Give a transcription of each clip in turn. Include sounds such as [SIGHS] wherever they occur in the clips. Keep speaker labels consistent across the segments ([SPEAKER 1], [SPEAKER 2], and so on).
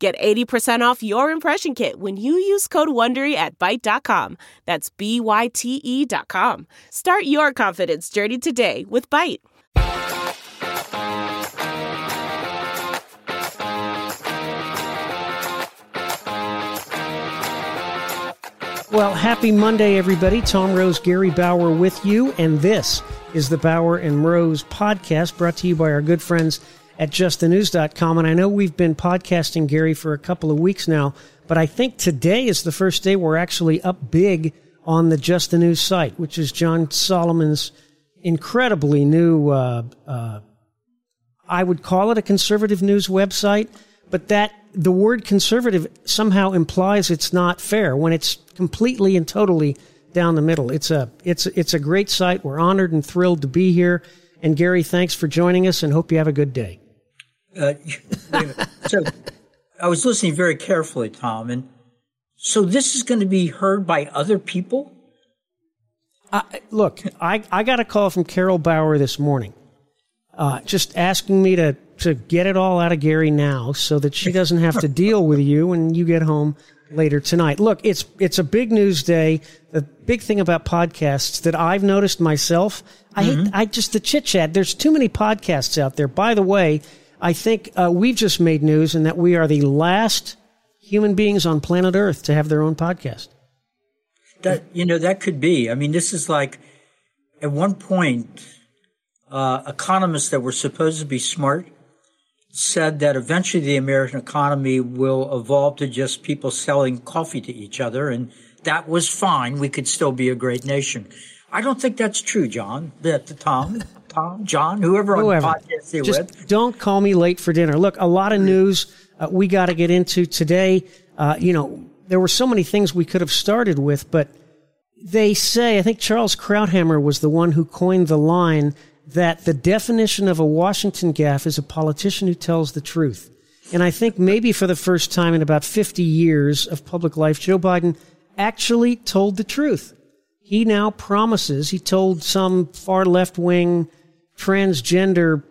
[SPEAKER 1] Get 80% off your impression kit when you use code WONDERY at Byte.com. That's B-Y-T-E dot com. Start your confidence journey today with Byte.
[SPEAKER 2] Well, happy Monday, everybody. Tom Rose, Gary Bauer with you, and this is the Bauer and Rose podcast brought to you by our good friends at justthenews.com. And I know we've been podcasting, Gary, for a couple of weeks now, but I think today is the first day we're actually up big on the Just the News site, which is John Solomon's incredibly new, uh, uh, I would call it a conservative news website, but that the word conservative somehow implies it's not fair when it's completely and totally down the middle. It's a it's it's a great site. We're honored and thrilled to be here. And Gary, thanks for joining us, and hope you have a good day. Uh,
[SPEAKER 3] so, I was listening very carefully, Tom, and so this is going to be heard by other people.
[SPEAKER 2] Uh, look, I I got a call from Carol Bauer this morning, uh, just asking me to to get it all out of Gary now so that she doesn't have to deal with you when you get home later tonight. Look, it's it's a big news day. The big thing about podcasts that I've noticed myself, I mm-hmm. hate I just the chit chat. There's too many podcasts out there. By the way, I think uh, we've just made news in that we are the last human beings on planet Earth to have their own podcast.
[SPEAKER 3] That you know that could be. I mean, this is like at one point, uh, economists that were supposed to be smart said that eventually the American economy will evolve to just people selling coffee to each other, and that was fine. We could still be a great nation. I don't think that's true, John. That the Tom, [LAUGHS] Tom, John, whoever, whoever. on the podcast you're
[SPEAKER 2] just
[SPEAKER 3] with.
[SPEAKER 2] Don't call me late for dinner. Look, a lot of news uh, we got to get into today. Uh, you know, there were so many things we could have started with, but they say I think Charles Krauthammer was the one who coined the line that the definition of a Washington gaffe is a politician who tells the truth. And I think maybe for the first time in about 50 years of public life, Joe Biden actually told the truth. He now promises, he told some far left wing transgender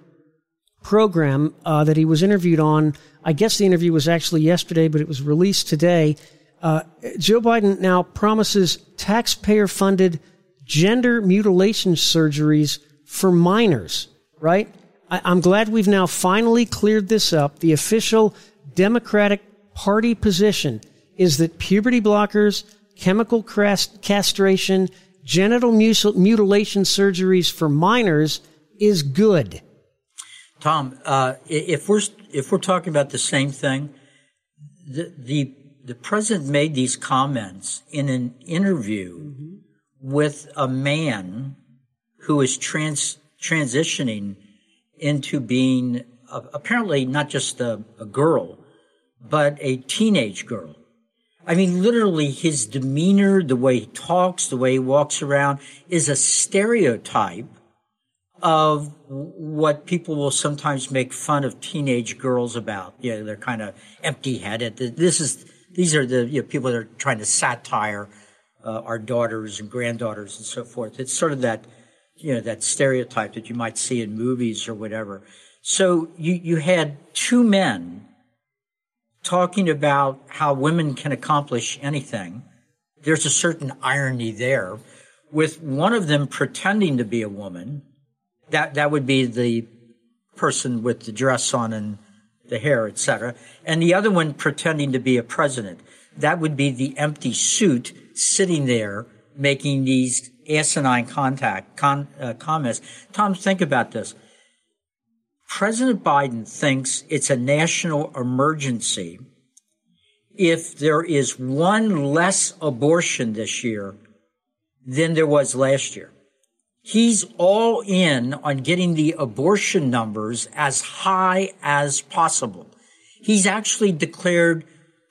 [SPEAKER 2] program uh, that he was interviewed on. I guess the interview was actually yesterday, but it was released today. Uh, Joe Biden now promises taxpayer funded gender mutilation surgeries for minors, right? I, I'm glad we've now finally cleared this up. The official Democratic Party position is that puberty blockers, chemical castration, genital mutilation surgeries for minors is good.
[SPEAKER 3] Tom, uh, if we're if we're talking about the same thing, the the, the president made these comments in an interview mm-hmm. with a man who is trans transitioning into being uh, apparently not just a, a girl, but a teenage girl. I mean, literally, his demeanor, the way he talks, the way he walks around, is a stereotype of what people will sometimes make fun of teenage girls about. You know, they're kind of empty-headed. This is these are the you know, people that are trying to satire uh, our daughters and granddaughters and so forth. It's sort of that you know, that stereotype that you might see in movies or whatever. So you, you had two men talking about how women can accomplish anything. There's a certain irony there with one of them pretending to be a woman. That, that would be the person with the dress on and the hair, etc. And the other one pretending to be a president. That would be the empty suit sitting there making these asinine contact con, uh, comments. Tom, think about this. President Biden thinks it's a national emergency if there is one less abortion this year than there was last year. He's all in on getting the abortion numbers as high as possible. He's actually declared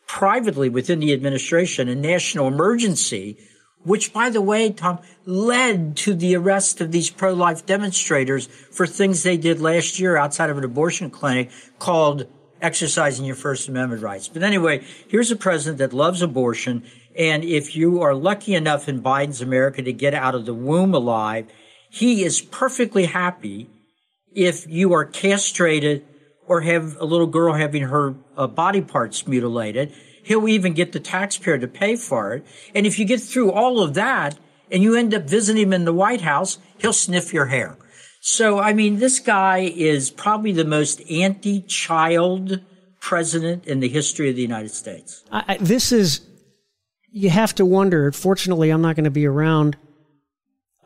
[SPEAKER 3] privately within the administration a national emergency, which, by the way, Tom, led to the arrest of these pro-life demonstrators for things they did last year outside of an abortion clinic called exercising your First Amendment rights. But anyway, here's a president that loves abortion. And if you are lucky enough in Biden's America to get out of the womb alive, he is perfectly happy if you are castrated or have a little girl having her uh, body parts mutilated. He'll even get the taxpayer to pay for it. And if you get through all of that and you end up visiting him in the White House, he'll sniff your hair. So, I mean, this guy is probably the most anti-child president in the history of the United States.
[SPEAKER 2] I, I, this is, you have to wonder. Fortunately, I'm not going to be around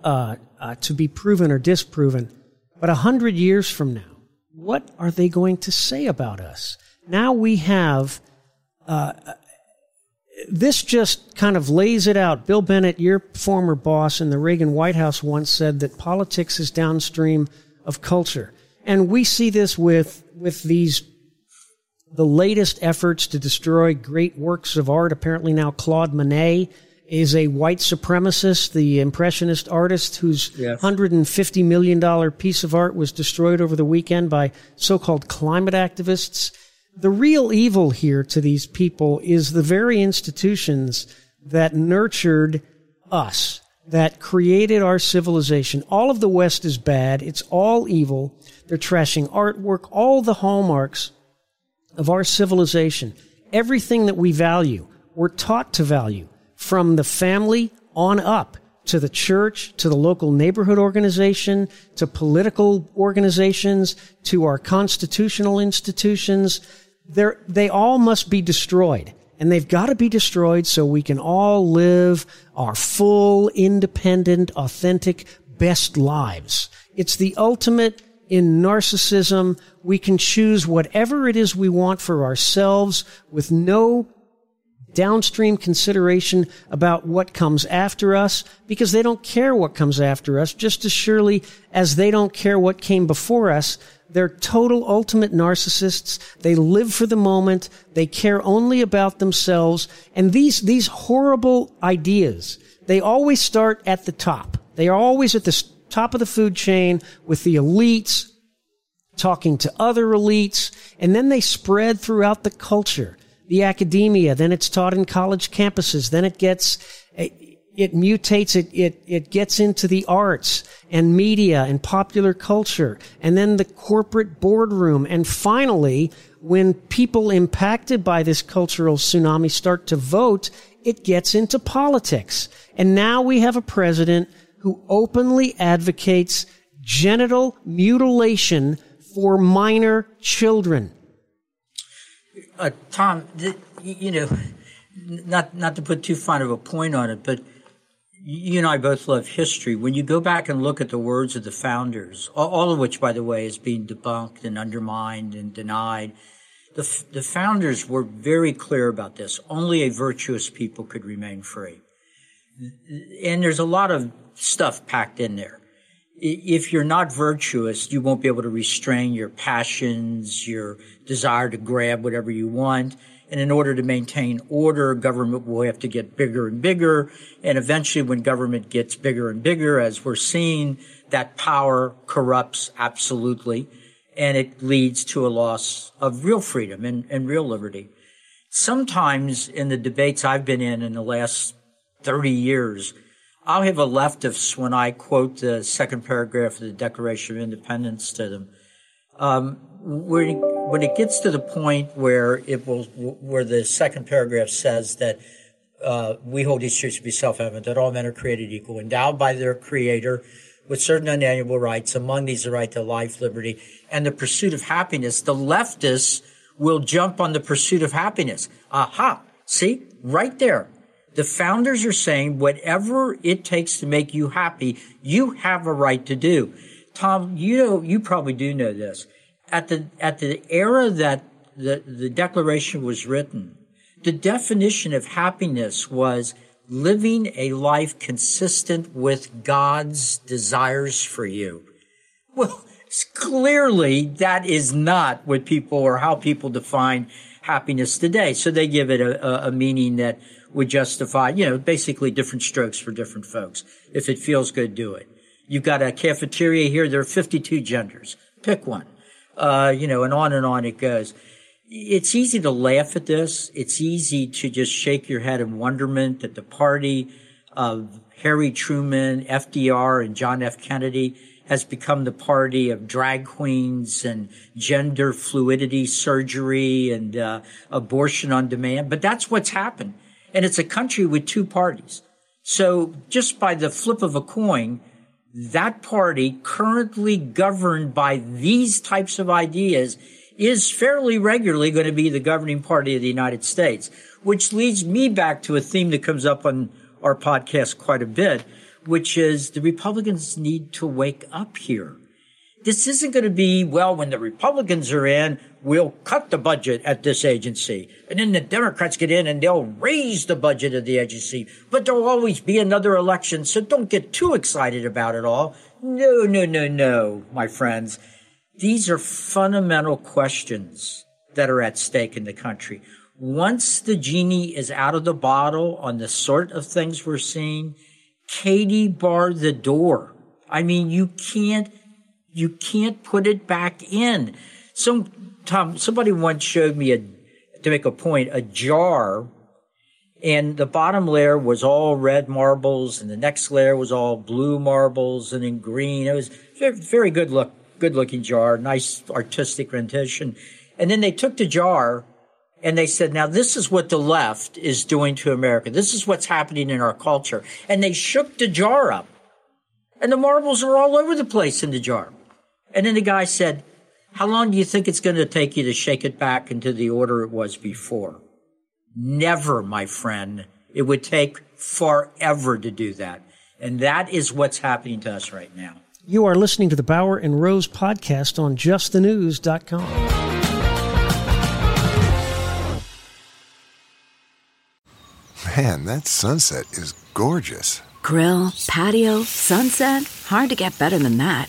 [SPEAKER 2] uh, uh, to be proven or disproven. But a hundred years from now, what are they going to say about us? Now we have, uh, this just kind of lays it out. Bill Bennett, your former boss in the Reagan White House once said that politics is downstream of culture. And we see this with, with these, the latest efforts to destroy great works of art. Apparently now Claude Monet is a white supremacist, the impressionist artist whose yes. $150 million piece of art was destroyed over the weekend by so-called climate activists. The real evil here to these people is the very institutions that nurtured us, that created our civilization. All of the West is bad. It's all evil. They're trashing artwork, all the hallmarks of our civilization. Everything that we value, we're taught to value from the family on up to the church, to the local neighborhood organization, to political organizations, to our constitutional institutions. They're, they all must be destroyed. And they've got to be destroyed so we can all live our full, independent, authentic, best lives. It's the ultimate in narcissism. We can choose whatever it is we want for ourselves with no downstream consideration about what comes after us because they don't care what comes after us just as surely as they don't care what came before us. They're total ultimate narcissists. They live for the moment. They care only about themselves. And these, these horrible ideas, they always start at the top. They are always at the top of the food chain with the elites talking to other elites, and then they spread throughout the culture the academia, then it's taught in college campuses, then it gets, it mutates, it, it, it gets into the arts and media and popular culture, and then the corporate boardroom, and finally, when people impacted by this cultural tsunami start to vote, it gets into politics. And now we have a president who openly advocates genital mutilation for minor children
[SPEAKER 3] uh, Tom, th- you know, not not to put too fine of a point on it, but you and I both love history. When you go back and look at the words of the founders, all of which, by the way, is being debunked and undermined and denied, the, the founders were very clear about this. Only a virtuous people could remain free. And there's a lot of stuff packed in there if you're not virtuous, you won't be able to restrain your passions, your desire to grab whatever you want. And in order to maintain order, government will have to get bigger and bigger. And eventually, when government gets bigger and bigger, as we're seeing, that power corrupts absolutely. And it leads to a loss of real freedom and, and real liberty. Sometimes in the debates I've been in in the last 30 years, I'll have a leftist when I quote the second paragraph of the Declaration of Independence to them. Um, when, when it gets to the point where it will, where the second paragraph says that uh, we hold these truths to be self-evident that all men are created equal, endowed by their Creator with certain unalienable rights. Among these, the right to life, liberty, and the pursuit of happiness. The leftists will jump on the pursuit of happiness. Aha! See, right there. The founders are saying whatever it takes to make you happy, you have a right to do. Tom, you know, you probably do know this. At the, at the era that the, the declaration was written, the definition of happiness was living a life consistent with God's desires for you. Well, clearly that is not what people or how people define happiness today. So they give it a, a, a meaning that would justify, you know, basically different strokes for different folks. If it feels good, do it. You've got a cafeteria here. There are 52 genders. Pick one. Uh, you know, and on and on it goes. It's easy to laugh at this. It's easy to just shake your head in wonderment that the party of Harry Truman, FDR, and John F. Kennedy has become the party of drag queens and gender fluidity surgery and uh, abortion on demand. But that's what's happened. And it's a country with two parties. So just by the flip of a coin, that party currently governed by these types of ideas is fairly regularly going to be the governing party of the United States, which leads me back to a theme that comes up on our podcast quite a bit, which is the Republicans need to wake up here. This isn't going to be, well, when the Republicans are in, we'll cut the budget at this agency. And then the Democrats get in and they'll raise the budget of the agency. But there'll always be another election. So don't get too excited about it all. No, no, no, no, my friends. These are fundamental questions that are at stake in the country. Once the genie is out of the bottle on the sort of things we're seeing, Katie barred the door. I mean, you can't, you can't put it back in. Some, Tom, somebody once showed me a, to make a point, a jar and the bottom layer was all red marbles and the next layer was all blue marbles and then green. It was very, very good look, good looking jar, nice artistic rendition. And then they took the jar and they said, now this is what the left is doing to America. This is what's happening in our culture. And they shook the jar up. And the marbles are all over the place in the jar. And then the guy said, how long do you think it's going to take you to shake it back into the order it was before? Never, my friend. It would take forever to do that. And that is what's happening to us right now.
[SPEAKER 2] You are listening to the Bauer and Rose podcast on justthenews.com.
[SPEAKER 4] Man, that sunset is gorgeous.
[SPEAKER 5] Grill, patio, sunset. Hard to get better than that.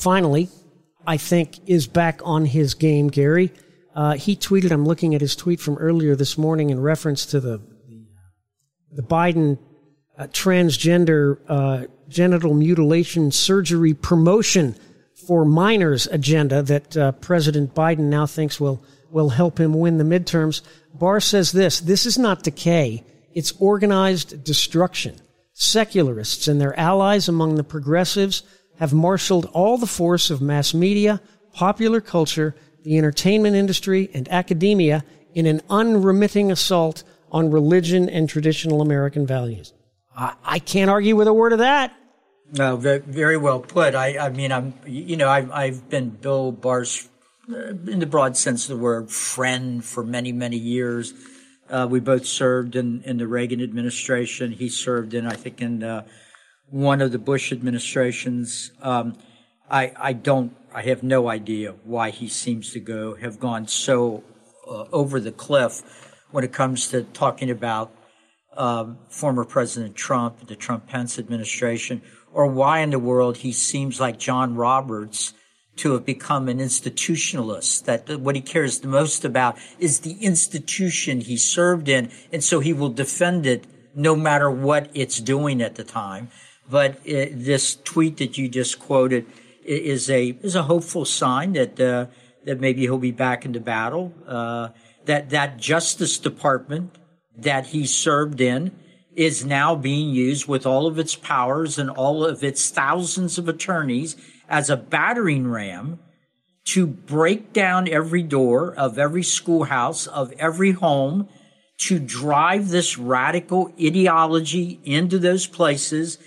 [SPEAKER 2] finally, I think, is back on his game, Gary. Uh, he tweeted, I'm looking at his tweet from earlier this morning in reference to the, the Biden uh, transgender uh, genital mutilation surgery promotion for minors agenda that uh, President Biden now thinks will, will help him win the midterms. Barr says this this is not decay, it's organized destruction. Secularists and their allies among the progressives have marshaled all the force of mass media, popular culture, the entertainment industry, and academia in an unremitting assault on religion and traditional American values. I, I can't argue with a word of that.
[SPEAKER 3] No, very, well put. I, I mean, I'm, you know, I've, I've been Bill Barr's, uh, in the broad sense of the word, friend for many, many years. Uh, we both served in, in the Reagan administration. He served in, I think, in uh, one of the Bush administrations. Um, I, I don't, I have no idea why he seems to go, have gone so uh, over the cliff when it comes to talking about um, former President Trump, the Trump Pence administration, or why in the world he seems like John Roberts to have become an institutionalist, that what he cares the most about is the institution he served in. And so he will defend it no matter what it's doing at the time. But it, this tweet that you just quoted is a, is a hopeful sign that, uh, that maybe he'll be back into battle. Uh, that, that Justice Department that he served in is now being used with all of its powers and all of its thousands of attorneys as a battering ram to break down every door of every schoolhouse, of every home, to drive this radical ideology into those places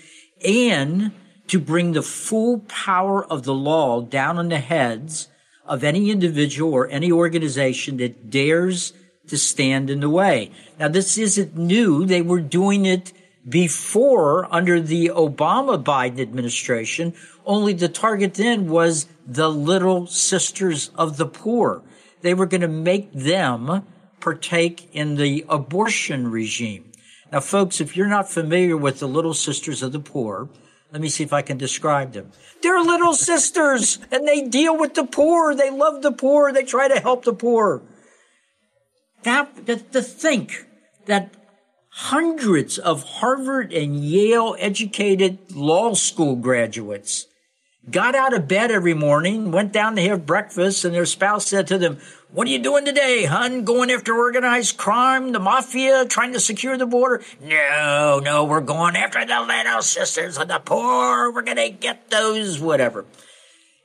[SPEAKER 3] and to bring the full power of the law down on the heads of any individual or any organization that dares to stand in the way. Now, this isn't new. They were doing it before under the Obama Biden administration, only the target then was the little sisters of the poor. They were going to make them partake in the abortion regime. Now, folks, if you're not familiar with the little sisters of the poor, let me see if I can describe them. They're little sisters and they deal with the poor. They love the poor. They try to help the poor. That, to, to think that hundreds of Harvard and Yale educated law school graduates got out of bed every morning, went down to have breakfast, and their spouse said to them, What are you doing today, hun? Going after organized crime, the mafia, trying to secure the border? No, no, we're going after the little sisters of the poor. We're going to get those, whatever.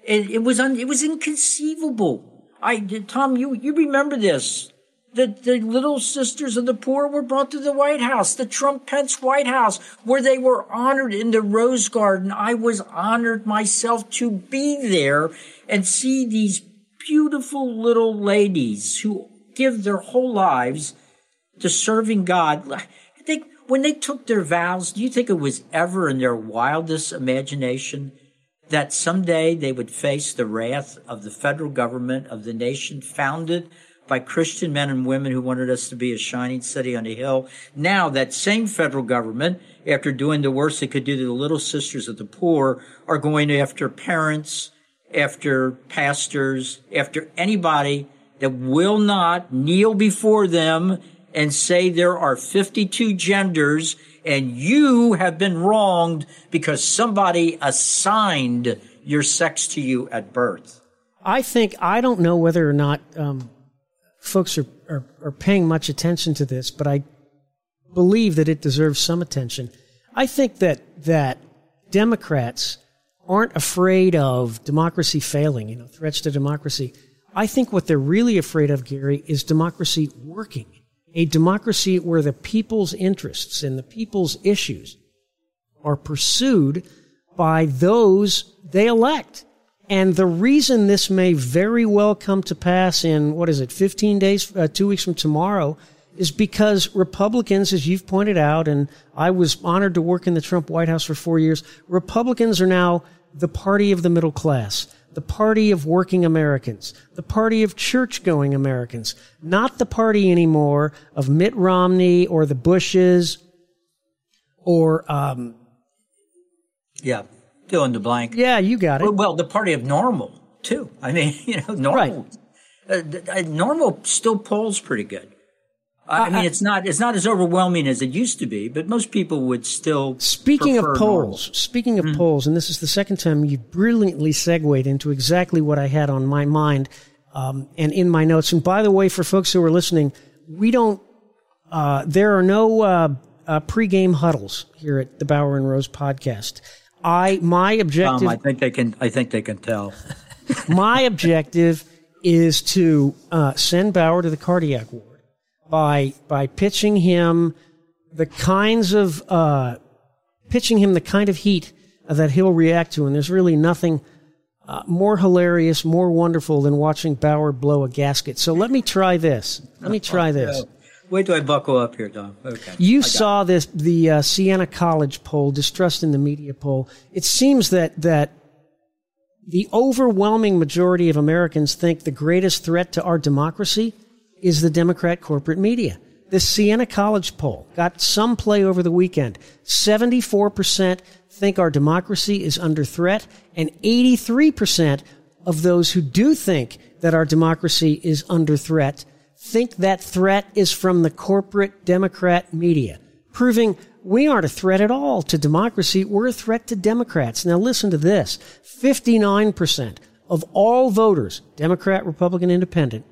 [SPEAKER 3] It, it was un, it was inconceivable. I Tom, you you remember this? The, the little sisters of the poor were brought to the White House, the Trump Pence White House, where they were honored in the Rose Garden. I was honored myself to be there and see these beautiful little ladies who give their whole lives to serving God. I think when they took their vows, do you think it was ever in their wildest imagination that someday they would face the wrath of the federal government of the nation founded by Christian men and women who wanted us to be a shining city on a hill. Now that same federal government, after doing the worst it could do to the little sisters of the poor, are going after parents, after pastors, after anybody that will not kneel before them and say there are 52 genders and you have been wronged because somebody assigned your sex to you at birth.
[SPEAKER 2] I think I don't know whether or not um, folks are, are, are paying much attention to this, but I believe that it deserves some attention. I think that that Democrats aren't afraid of democracy failing, you know, threats to democracy. I think what they're really afraid of, Gary, is democracy working. A democracy where the people's interests and the people's issues are pursued by those they elect. And the reason this may very well come to pass in, what is it, 15 days, uh, two weeks from tomorrow, is because Republicans, as you've pointed out, and I was honored to work in the Trump White House for four years, Republicans are now the party of the middle class, the party of working Americans, the party of church going Americans, not the party anymore of Mitt Romney or the Bushes or, um,
[SPEAKER 3] yeah, fill in the blank.
[SPEAKER 2] Yeah, you got it.
[SPEAKER 3] Well, well the party of normal too. I mean, [LAUGHS] you know, normal. Right. Uh, normal still polls pretty good. I, I mean, it's not it's not as overwhelming as it used to be, but most people would still.
[SPEAKER 2] Speaking of polls, normal. speaking of mm-hmm. polls, and this is the second time you brilliantly segued into exactly what I had on my mind um, and in my notes. And by the way, for folks who are listening, we don't. Uh, there are no uh, uh, pregame huddles here at the Bauer and Rose podcast. I my objective.
[SPEAKER 3] I think they can. I think they can tell. [LAUGHS]
[SPEAKER 2] my objective is to uh, send Bauer to the cardiac ward by by pitching him the kinds of uh, pitching him the kind of heat that he'll react to, and there's really nothing. Uh, more hilarious, more wonderful than watching Bauer blow a gasket. So let me try this. Let me try this.
[SPEAKER 3] Wait till I buckle up here, Tom. Okay.
[SPEAKER 2] You saw this, the uh, Siena College poll, distrust in the media poll. It seems that that the overwhelming majority of Americans think the greatest threat to our democracy is the Democrat corporate media. The Siena College poll got some play over the weekend. 74% think our democracy is under threat, and 83% of those who do think that our democracy is under threat think that threat is from the corporate Democrat media, proving we aren't a threat at all to democracy. We're a threat to Democrats. Now listen to this. 59% of all voters, Democrat, Republican, Independent,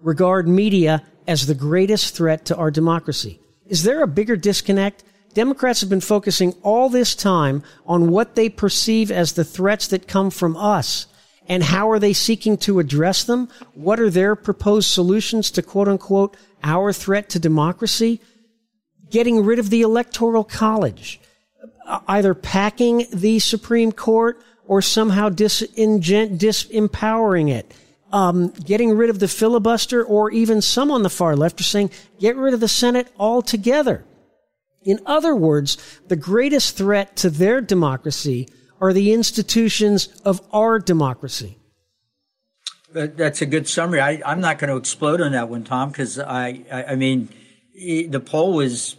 [SPEAKER 2] regard media as the greatest threat to our democracy. Is there a bigger disconnect? Democrats have been focusing all this time on what they perceive as the threats that come from us and how are they seeking to address them? What are their proposed solutions to quote unquote our threat to democracy? Getting rid of the electoral college, either packing the Supreme Court or somehow dis- disempowering it. um, getting rid of the filibuster, or even some on the far left are saying get rid of the Senate altogether. In other words, the greatest threat to their democracy are the institutions of our democracy.
[SPEAKER 3] That's a good summary. I, am not going to explode on that one, Tom, because I, I, I, mean, the poll was,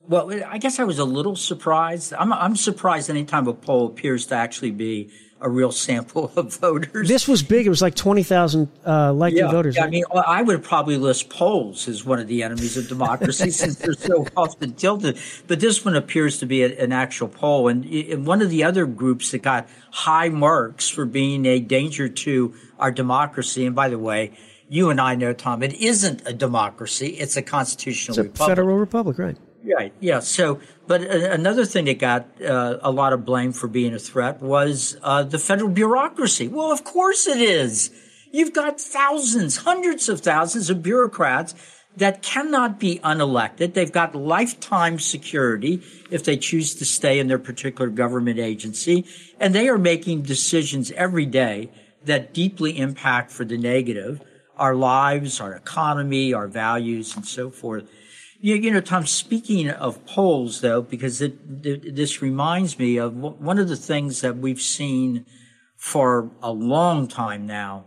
[SPEAKER 3] well, I guess I was a little surprised. I'm, I'm surprised anytime a poll appears to actually be a real sample [LAUGHS] of voters.
[SPEAKER 2] This was big. It was like 20,000 uh, likely
[SPEAKER 3] yeah,
[SPEAKER 2] voters.
[SPEAKER 3] Yeah, right? I mean, I would probably list polls as one of the enemies of democracy [LAUGHS] since they're so often tilted. But this one appears to be a, an actual poll. And, and one of the other groups that got high marks for being a danger to our democracy, and by the way, you and I know, Tom, it isn't a democracy. It's a constitutional
[SPEAKER 2] it's a
[SPEAKER 3] republic.
[SPEAKER 2] federal republic, right.
[SPEAKER 3] Right. Yeah. So, but another thing that got uh, a lot of blame for being a threat was uh, the federal bureaucracy. Well, of course it is. You've got thousands, hundreds of thousands of bureaucrats that cannot be unelected. They've got lifetime security if they choose to stay in their particular government agency. And they are making decisions every day that deeply impact for the negative our lives, our economy, our values, and so forth. You, you know, Tom, speaking of polls, though, because it, it, this reminds me of one of the things that we've seen for a long time now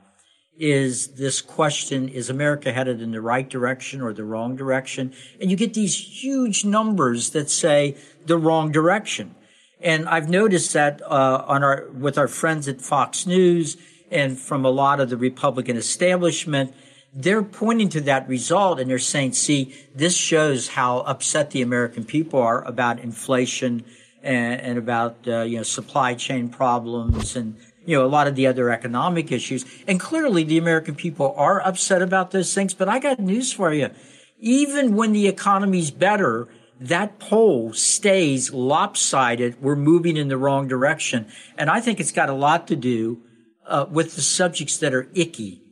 [SPEAKER 3] is this question, is America headed in the right direction or the wrong direction? And you get these huge numbers that say the wrong direction. And I've noticed that uh, on our with our friends at Fox News and from a lot of the Republican establishment, they're pointing to that result and they're saying, see, this shows how upset the American people are about inflation and, and about, uh, you know, supply chain problems and, you know, a lot of the other economic issues. And clearly the American people are upset about those things. But I got news for you. Even when the economy's better, that poll stays lopsided. We're moving in the wrong direction. And I think it's got a lot to do uh, with the subjects that are icky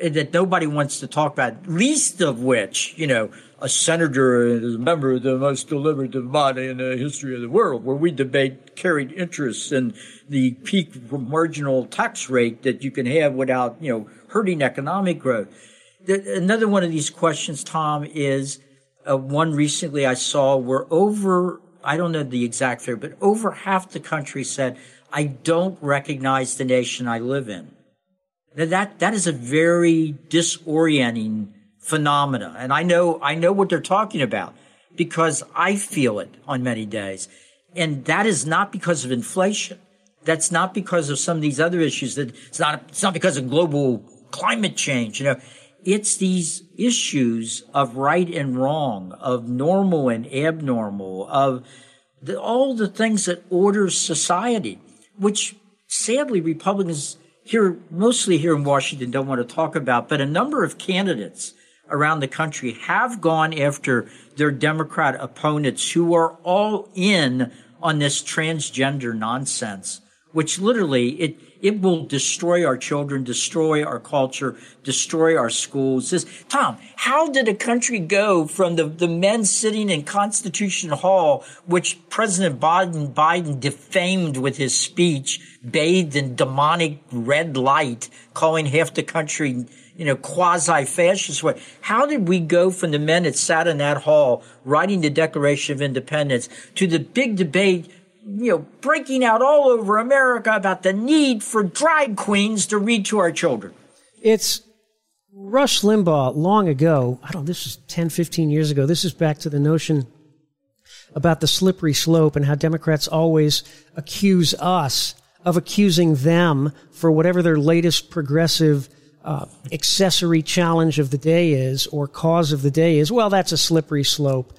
[SPEAKER 3] that nobody wants to talk about, least of which, you know, a senator is a member of the most deliberative body in the history of the world, where we debate carried interests and the peak marginal tax rate that you can have without, you know, hurting economic growth. The, another one of these questions, Tom, is uh, one recently I saw where over, I don't know the exact figure, but over half the country said, I don't recognize the nation I live in. That, that is a very disorienting phenomena. And I know, I know what they're talking about because I feel it on many days. And that is not because of inflation. That's not because of some of these other issues that it's not, it's not because of global climate change. You know, it's these issues of right and wrong, of normal and abnormal, of the, all the things that order society, which sadly Republicans here, mostly here in Washington, don't want to talk about, but a number of candidates around the country have gone after their Democrat opponents who are all in on this transgender nonsense, which literally it it will destroy our children, destroy our culture, destroy our schools. This, Tom, how did a country go from the, the men sitting in Constitution Hall, which President Biden, Biden defamed with his speech, bathed in demonic red light, calling half the country you know, quasi-fascist way. How did we go from the men that sat in that hall writing the Declaration of Independence to the big debate you know, breaking out all over America about the need for drag queens to read to our children.
[SPEAKER 2] It's Rush Limbaugh long ago. I don't this is 10, 15 years ago. This is back to the notion about the slippery slope and how Democrats always accuse us of accusing them for whatever their latest progressive uh, accessory challenge of the day is or cause of the day is. Well, that's a slippery slope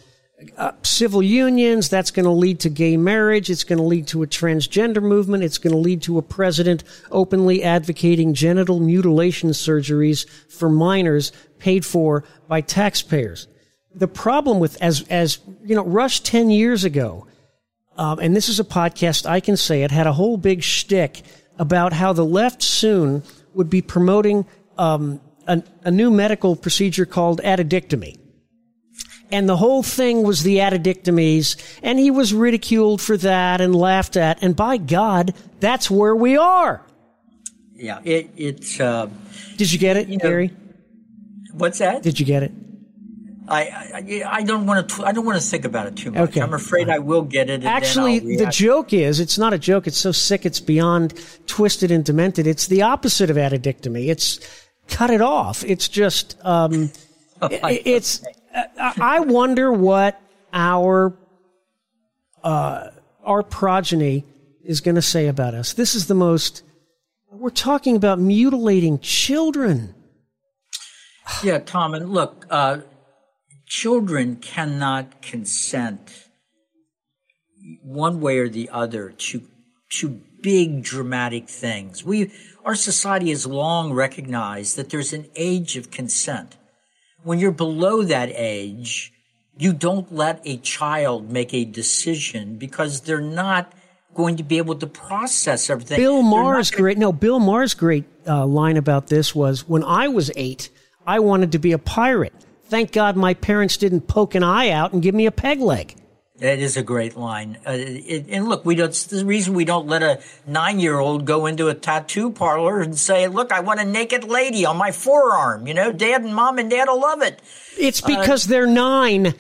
[SPEAKER 2] uh, civil unions. That's going to lead to gay marriage. It's going to lead to a transgender movement. It's going to lead to a president openly advocating genital mutilation surgeries for minors paid for by taxpayers. The problem with, as, as, you know, Rush 10 years ago, um, and this is a podcast, I can say it, had a whole big shtick about how the left soon would be promoting um, a, a new medical procedure called addictomy and the whole thing was the addictomies, and he was ridiculed for that and laughed at. And by God, that's where we are.
[SPEAKER 3] yeah. It it's. Uh,
[SPEAKER 2] Did you get it,
[SPEAKER 3] You know-
[SPEAKER 2] Gary?
[SPEAKER 3] what's that?
[SPEAKER 2] Did you get it?
[SPEAKER 3] I, I I don't want to. I don't want to think about it too much.
[SPEAKER 2] Okay.
[SPEAKER 3] I'm afraid I will get it.
[SPEAKER 2] Actually, the joke is it's not a joke. It's so sick, it's beyond twisted and demented. It's the opposite of addictomy. It's cut it off. It's just, um, [LAUGHS] i- it's, I I wonder what our, uh, our progeny is going to say about us. This is the most, we're talking about mutilating children.
[SPEAKER 3] Yeah, Tom, and look, uh, children cannot consent one way or the other to to big dramatic things. We our society has long recognized that there's an age of consent. When you're below that age, you don't let a child make a decision because they're not going to be able to process everything.
[SPEAKER 2] Bill Maher's
[SPEAKER 3] gonna-
[SPEAKER 2] great. No, Bill Maher's great uh, line about this was when I was eight, I wanted to be a pirate. Thank God my parents didn't poke an eye out and give me a peg leg.
[SPEAKER 3] That is a great line. Uh, it, and look, we don't, the reason we don't let a nine year old go into a tattoo parlor and say, look, I want a naked lady on my forearm. You know, dad and mom and dad will love it.
[SPEAKER 2] It's because they're nine.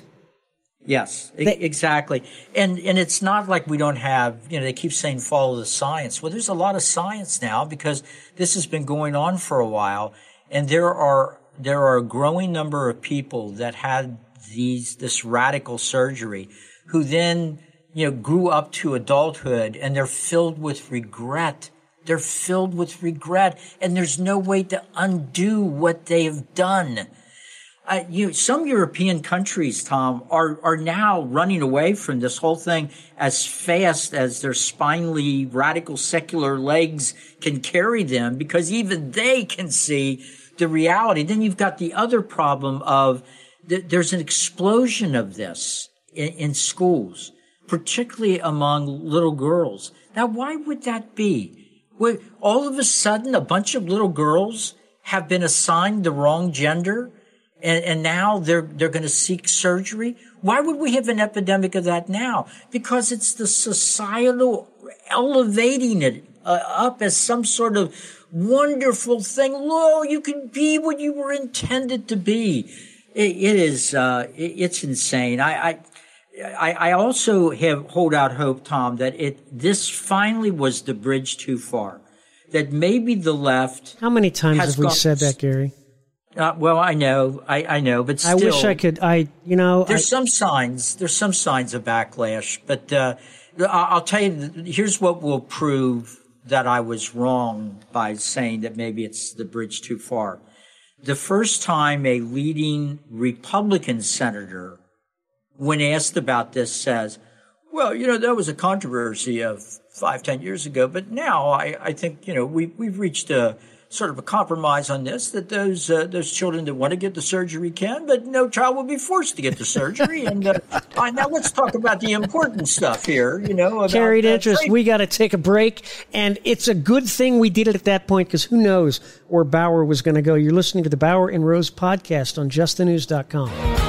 [SPEAKER 3] Yes,
[SPEAKER 2] They-
[SPEAKER 3] exactly. And, and it's not like we don't have, you know, they keep saying follow the science. Well, there's a lot of science now because this has been going on for a while. And there are, there are a growing number of people that had these, this radical surgery who then, you know, grew up to adulthood and they're filled with regret. They're filled with regret and there's no way to undo what they have done. Uh, you, some European countries, Tom, are are now running away from this whole thing as fast as their spinally radical secular legs can carry them, because even they can see the reality. Then you've got the other problem of th- there's an explosion of this in, in schools, particularly among little girls. Now, why would that be? Would all of a sudden a bunch of little girls have been assigned the wrong gender? and, and now they're they're going to seek surgery. Why would we have an epidemic of that now? Because it's the societal elevating it uh, up as some sort of wonderful thing. Lo, you can be what you were intended to be. it, it is uh, it, it's insane. I. I I, I also have hold out hope, Tom, that it this finally was the bridge too far. That maybe the left.
[SPEAKER 2] How many times have we said that, Gary?
[SPEAKER 3] Uh, well, I know, I, I know, but
[SPEAKER 2] I wish I could. I, you know, I,
[SPEAKER 3] there's some signs. There's some signs of backlash, but uh, I- I'll tell you. Here's what will prove that I was wrong by saying that maybe it's the bridge too far. The first time a leading Republican senator, when asked about this, says, "Well, you know, that was a controversy of five, ten years ago, but now I, I think you know we we've reached a." Sort of a compromise on this that those uh, those children that want to get the surgery can, but no child will be forced to get the surgery. and uh, right, now let's talk about the important stuff here. You know, about,
[SPEAKER 2] carried
[SPEAKER 3] uh,
[SPEAKER 2] interest.
[SPEAKER 3] trade-
[SPEAKER 2] We got to take a break, and it's a good thing we did it at that point because who knows where Bauer was going to go. You're listening to the Bauer and Rose podcast on justthenews.com.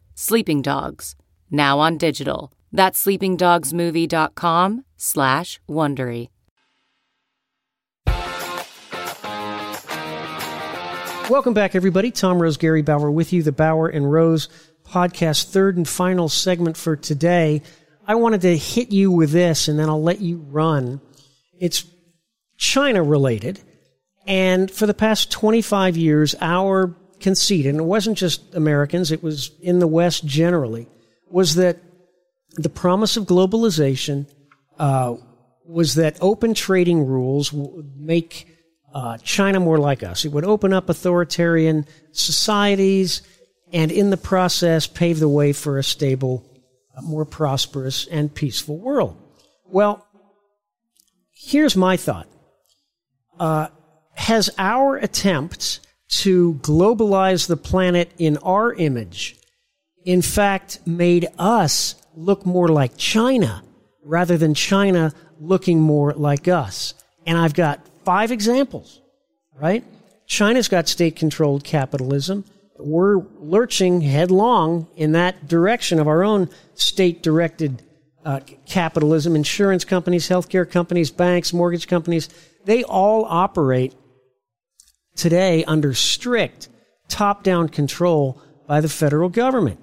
[SPEAKER 6] Sleeping Dogs, now on digital. That's sleepingdogsmovie.com slash Wondery.
[SPEAKER 2] Welcome back, everybody. Tom Rose, Gary Bauer with you, the Bauer and Rose podcast, third and final segment for today. I wanted to hit you with this and then I'll let you run. It's China related. And for the past 25 years, our conceit, and it wasn't just Americans, it was in the West generally, was that the promise of globalization uh, was that open trading rules would make uh, China more like us. It would open up authoritarian societies and in the process pave the way for a stable, uh, more prosperous, and peaceful world. Well, Here's my thought. Uh, has our attempts to globalize the planet in our image, in fact, made us look more like China rather than China looking more like us? And I've got five examples, right? China's got state controlled capitalism. We're lurching headlong in that direction of our own state directed uh, capitalism. Insurance companies, healthcare companies, banks, mortgage companies, they all operate today under strict top down control by the federal government.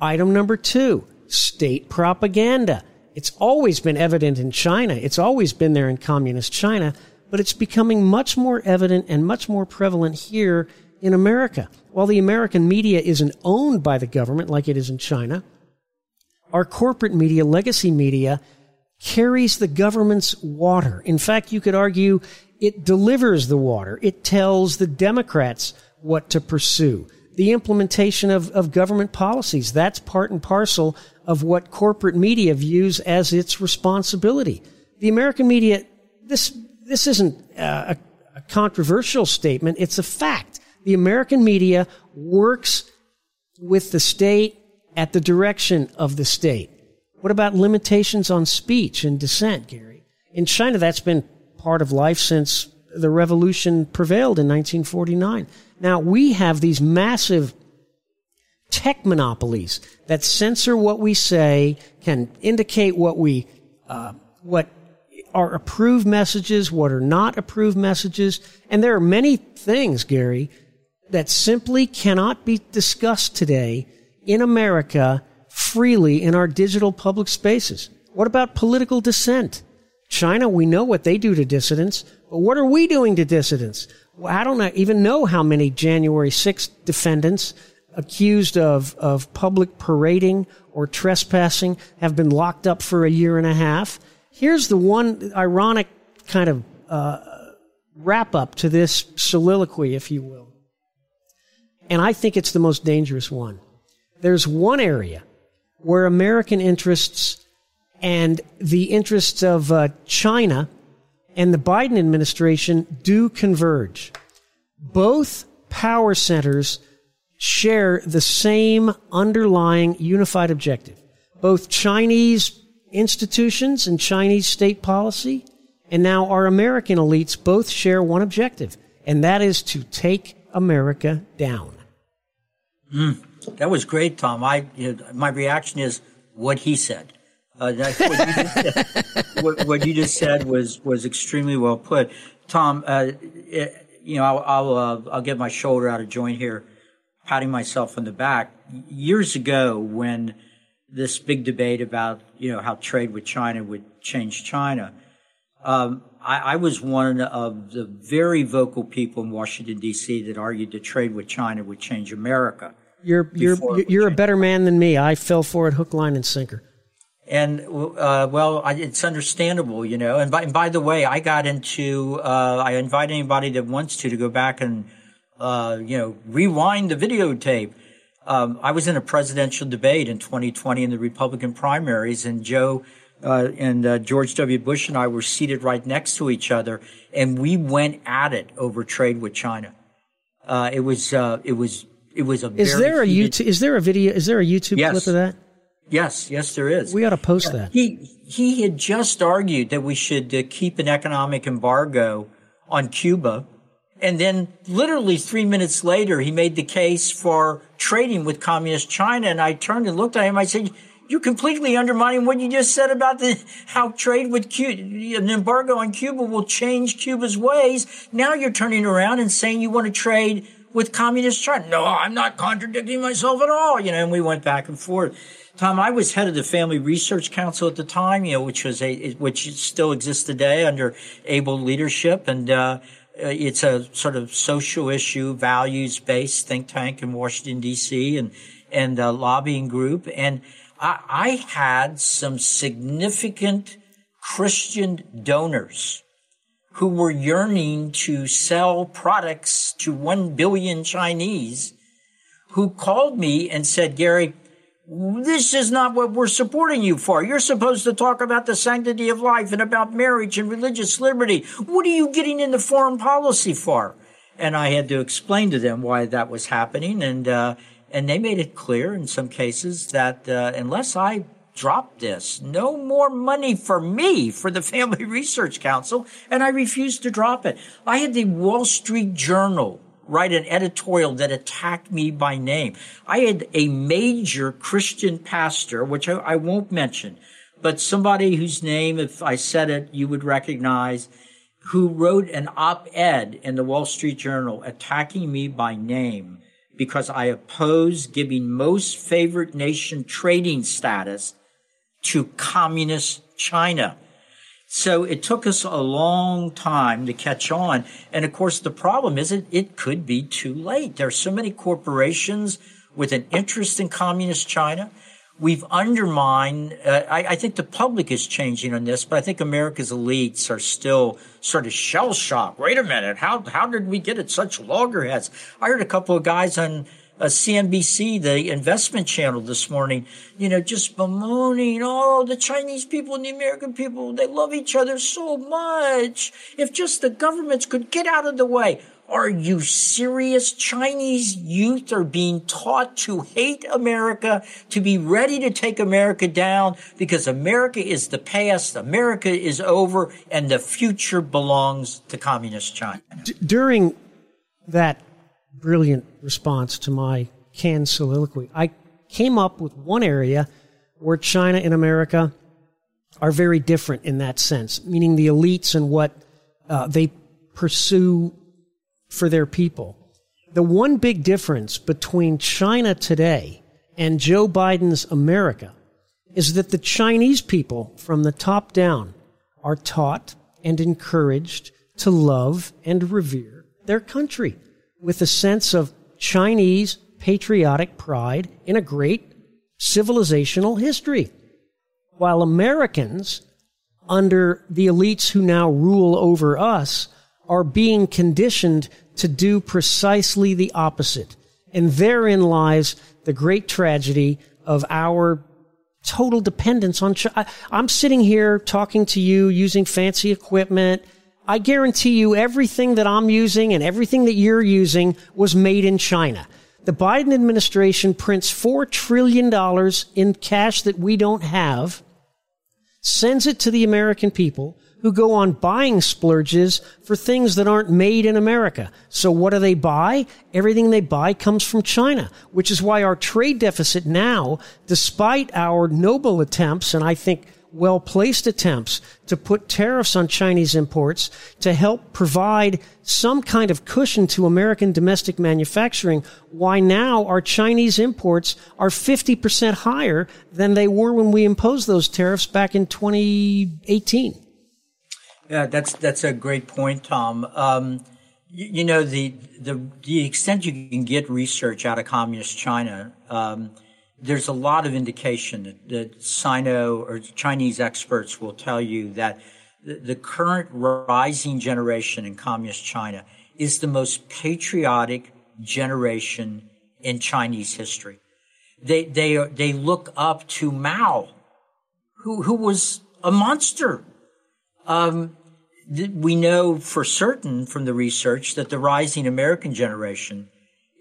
[SPEAKER 2] Item number two, state propaganda. It's always been evident in China. It's always been there in communist China, but it's becoming much more evident and much more prevalent here in America. While the American media isn't owned by the government like it is in China, our corporate media, legacy media, carries the government's water. In fact, you could argue it delivers the water. It tells the Democrats what to pursue. The implementation of, of government policies, that's part and parcel of what corporate media views as its responsibility. The American media, this, this isn't a, a controversial statement. It's a fact. The American media works with the state at the direction of the state. What about limitations on speech and dissent, Gary? In China, that's been part of life since the revolution prevailed in 1949. Now, we have these massive tech monopolies that censor what we say, can indicate what we, uh, what are approved messages, what are not approved messages. And there are many things, Gary, that simply cannot be discussed today in America freely in our digital public spaces. What about political dissent? China, we know what they do to dissidents, but what are we doing to dissidents? Well, I don't even know how many January 6th defendants accused of, of public parading or trespassing have been locked up for a year and a half. Here's the one ironic kind of uh, wrap up to this soliloquy, if you will. And I think it's the most dangerous one. There's one area where American interests and the interests of uh, China and the Biden administration do converge. Both power centers share the same underlying unified objective. Both Chinese institutions and Chinese state policy, and now our American elites both share one objective, and that is to take America down.
[SPEAKER 3] Mm, that was great, Tom. I, you know, my reaction is what he said. Uh, what, you said, [LAUGHS] what, what, you just said was was extremely well put, Tom. Uh, it, you know, I'll I'll, uh, I'll, get my shoulder out of joint here, patting myself on the back. Years ago, when this big debate about you know how trade with China would change China, um, I, I, was one of the very vocal people in Washington D.C. that argued that trade with China would change America.
[SPEAKER 2] You're you're you're a better man than me. I fell for it hook, line, and sinker.
[SPEAKER 3] And uh, well, I, it's understandable, you know. And by, and by the way, I got into. Uh, I invite anybody that wants to to go back and uh, you know rewind the videotape. Um, I was in a presidential debate in 2020 in the Republican primaries, and Joe uh, and uh, George W. Bush and I were seated right next to each other, and we went at it over trade with China. Uh, it was it was it was a.
[SPEAKER 2] Is there a YouTube? Is there a video? Is there a YouTube
[SPEAKER 3] yes.
[SPEAKER 2] clip of that?
[SPEAKER 3] Yes, yes, there is.
[SPEAKER 2] We ought to post that.
[SPEAKER 3] He he had just argued that we should uh, keep an economic embargo on Cuba, and then literally three minutes later, he made the case for trading with communist China. And I turned and looked at him. I said, "You're completely undermining what you just said about the how trade with Cuba, an embargo on Cuba will change Cuba's ways. Now you're turning around and saying you want to trade." With communist China. No, I'm not contradicting myself at all, you know, and we went back and forth. Tom, I was head of the Family Research Council at the time, you know, which was a, which still exists today under able leadership. And, uh, it's a sort of social issue, values based think tank in Washington, D.C. and, and a lobbying group. And I, I had some significant Christian donors who were yearning to sell products to 1 billion Chinese who called me and said, Gary, this is not what we're supporting you for. You're supposed to talk about the sanctity of life and about marriage and religious liberty. What are you getting into foreign policy for? And I had to explain to them why that was happening. And, uh, and they made it clear in some cases that uh, unless I drop this, no more money for me for the Family [LAUGHS] Research Council. And I refused to drop it. I had the Wall Street Journal write an editorial that attacked me by name. I had a major Christian pastor, which I, I, won't mention, but somebody whose name, if I said it, you would recognize, who wrote an op-ed in the Wall Street Journal attacking me by name because I oppose giving most favored nation trading status to communist China. So it took us a long time to catch on. And of course, the problem is it, it could be too late. There are so many corporations with an interest in communist China. We've undermined, uh, I, I, think the public is changing on this, but I think America's elites are still sort of shell shocked. Wait a minute. How, how did we get at such loggerheads? I heard a couple of guys on uh, CNBC, the investment channel this morning, you know, just bemoaning, oh, the Chinese people and the American people, they love each other so much. If just the governments could get out of the way. Are you serious? Chinese youth are being taught to hate America, to be ready to take America down because America is the past, America is over, and the future belongs to communist China.
[SPEAKER 2] D- during that brilliant response to my canned soliloquy. I came up with one area where China and America are very different in that sense, meaning the elites and what uh, they pursue for their people. The one big difference between China today and Joe Biden's America is that the Chinese people from the top down are taught and encouraged to love and revere their country with a sense of Chinese patriotic pride in a great civilizational history. While Americans, under the elites who now rule over us, are being conditioned to do precisely the opposite. And therein lies the great tragedy of our total dependence on China. I'm sitting here talking to you using fancy equipment, I guarantee you everything that I'm using and everything that you're using was made in China. The Biden administration prints $4 trillion in cash that we don't have, sends it to the American people who go on buying splurges for things that aren't made in America. So what do they buy? Everything they buy comes from China, which is why our trade deficit now, despite our noble attempts, and I think well placed attempts to put tariffs on Chinese imports to help provide some kind of cushion to American domestic manufacturing, why now our Chinese imports are 50% higher than they were when we imposed those tariffs back in 2018.
[SPEAKER 3] Yeah, that's that's a great point, Tom. Um, you, you, know the the the extent you can get research out of communist China. Um, there's a lot of indication that, that Sino or Chinese experts will tell you that the, the current rising generation in communist China is the most patriotic generation in Chinese history. They, they, they look up to Mao, who, who was a monster. Um, th- we know for certain from the research that the rising American generation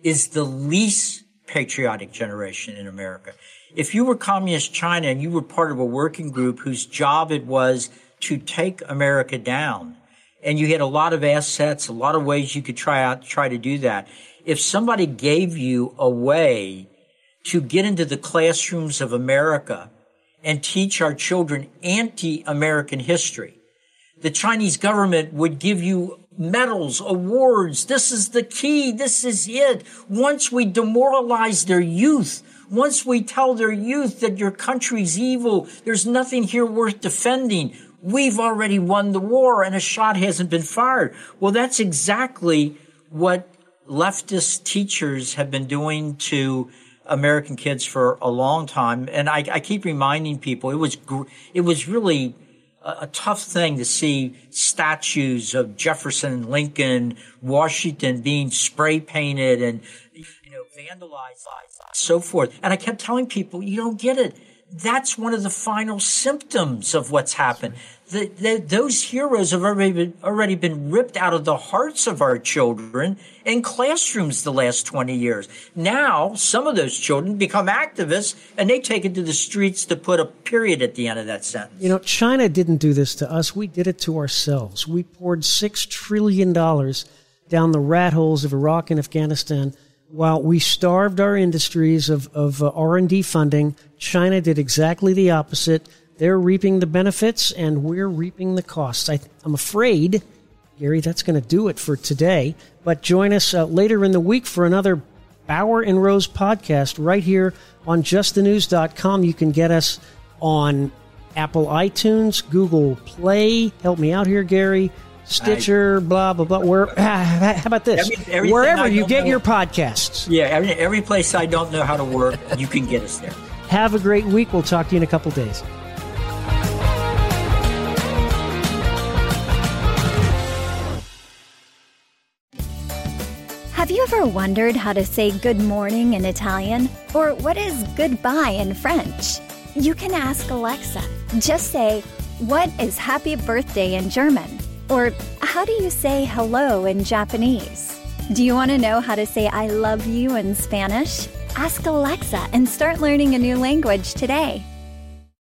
[SPEAKER 3] is the least patriotic generation in America. If you were communist China and you were part of a working group whose job it was to take America down, and you had a lot of assets, a lot of ways you could try out, try to do that. If somebody gave you a way to get into the classrooms of America and teach our children anti-American history, the Chinese government would give you medals, awards. This is the key. This is it. Once we demoralize their youth, once we tell their youth that your country's evil, there's nothing here worth defending, we've already won the war and a shot hasn't been fired. Well, that's exactly what leftist teachers have been doing to American kids for a long time. And I, I keep reminding people it was, it was really a, tough thing to see statues of Jefferson, Lincoln, Washington being spray painted and, you know, vandalized, so forth. And I kept telling people, you don't get it. That's one of the final symptoms of what's happened. The, the, those heroes have already been, already been ripped out of the hearts of our children in classrooms the last 20 years. Now, some of those children become activists and they take it to the streets to put a period at the end of that sentence.
[SPEAKER 2] You know, China didn't do this to us. We did it to ourselves. We poured $6 trillion down the rat holes of Iraq and Afghanistan while we starved our industries of, of uh, R&D funding, China did exactly the opposite. They're reaping the benefits and we're reaping the costs. I, am afraid, Gary, that's going to do it for today. But join us uh, later in the week for another Bauer and Rose podcast right here on justthenews.com. You can get us on Apple iTunes, Google Play. Help me out here, Gary. Stitcher, I, blah blah blah. Where? [SIGHS] how about this? Every, Wherever you get know, your podcasts.
[SPEAKER 3] Yeah, every, every place I don't know how to work, you can get us there.
[SPEAKER 2] Have a great week. We'll talk to you in a couple days.
[SPEAKER 7] Have you ever wondered how to say good morning in Italian? Or what is goodbye in French? You can ask Alexa. Just say, What is happy birthday in German? Or how do you say hello in Japanese? Do you want to know how to say I love you in Spanish? Ask Alexa and start learning a new language today.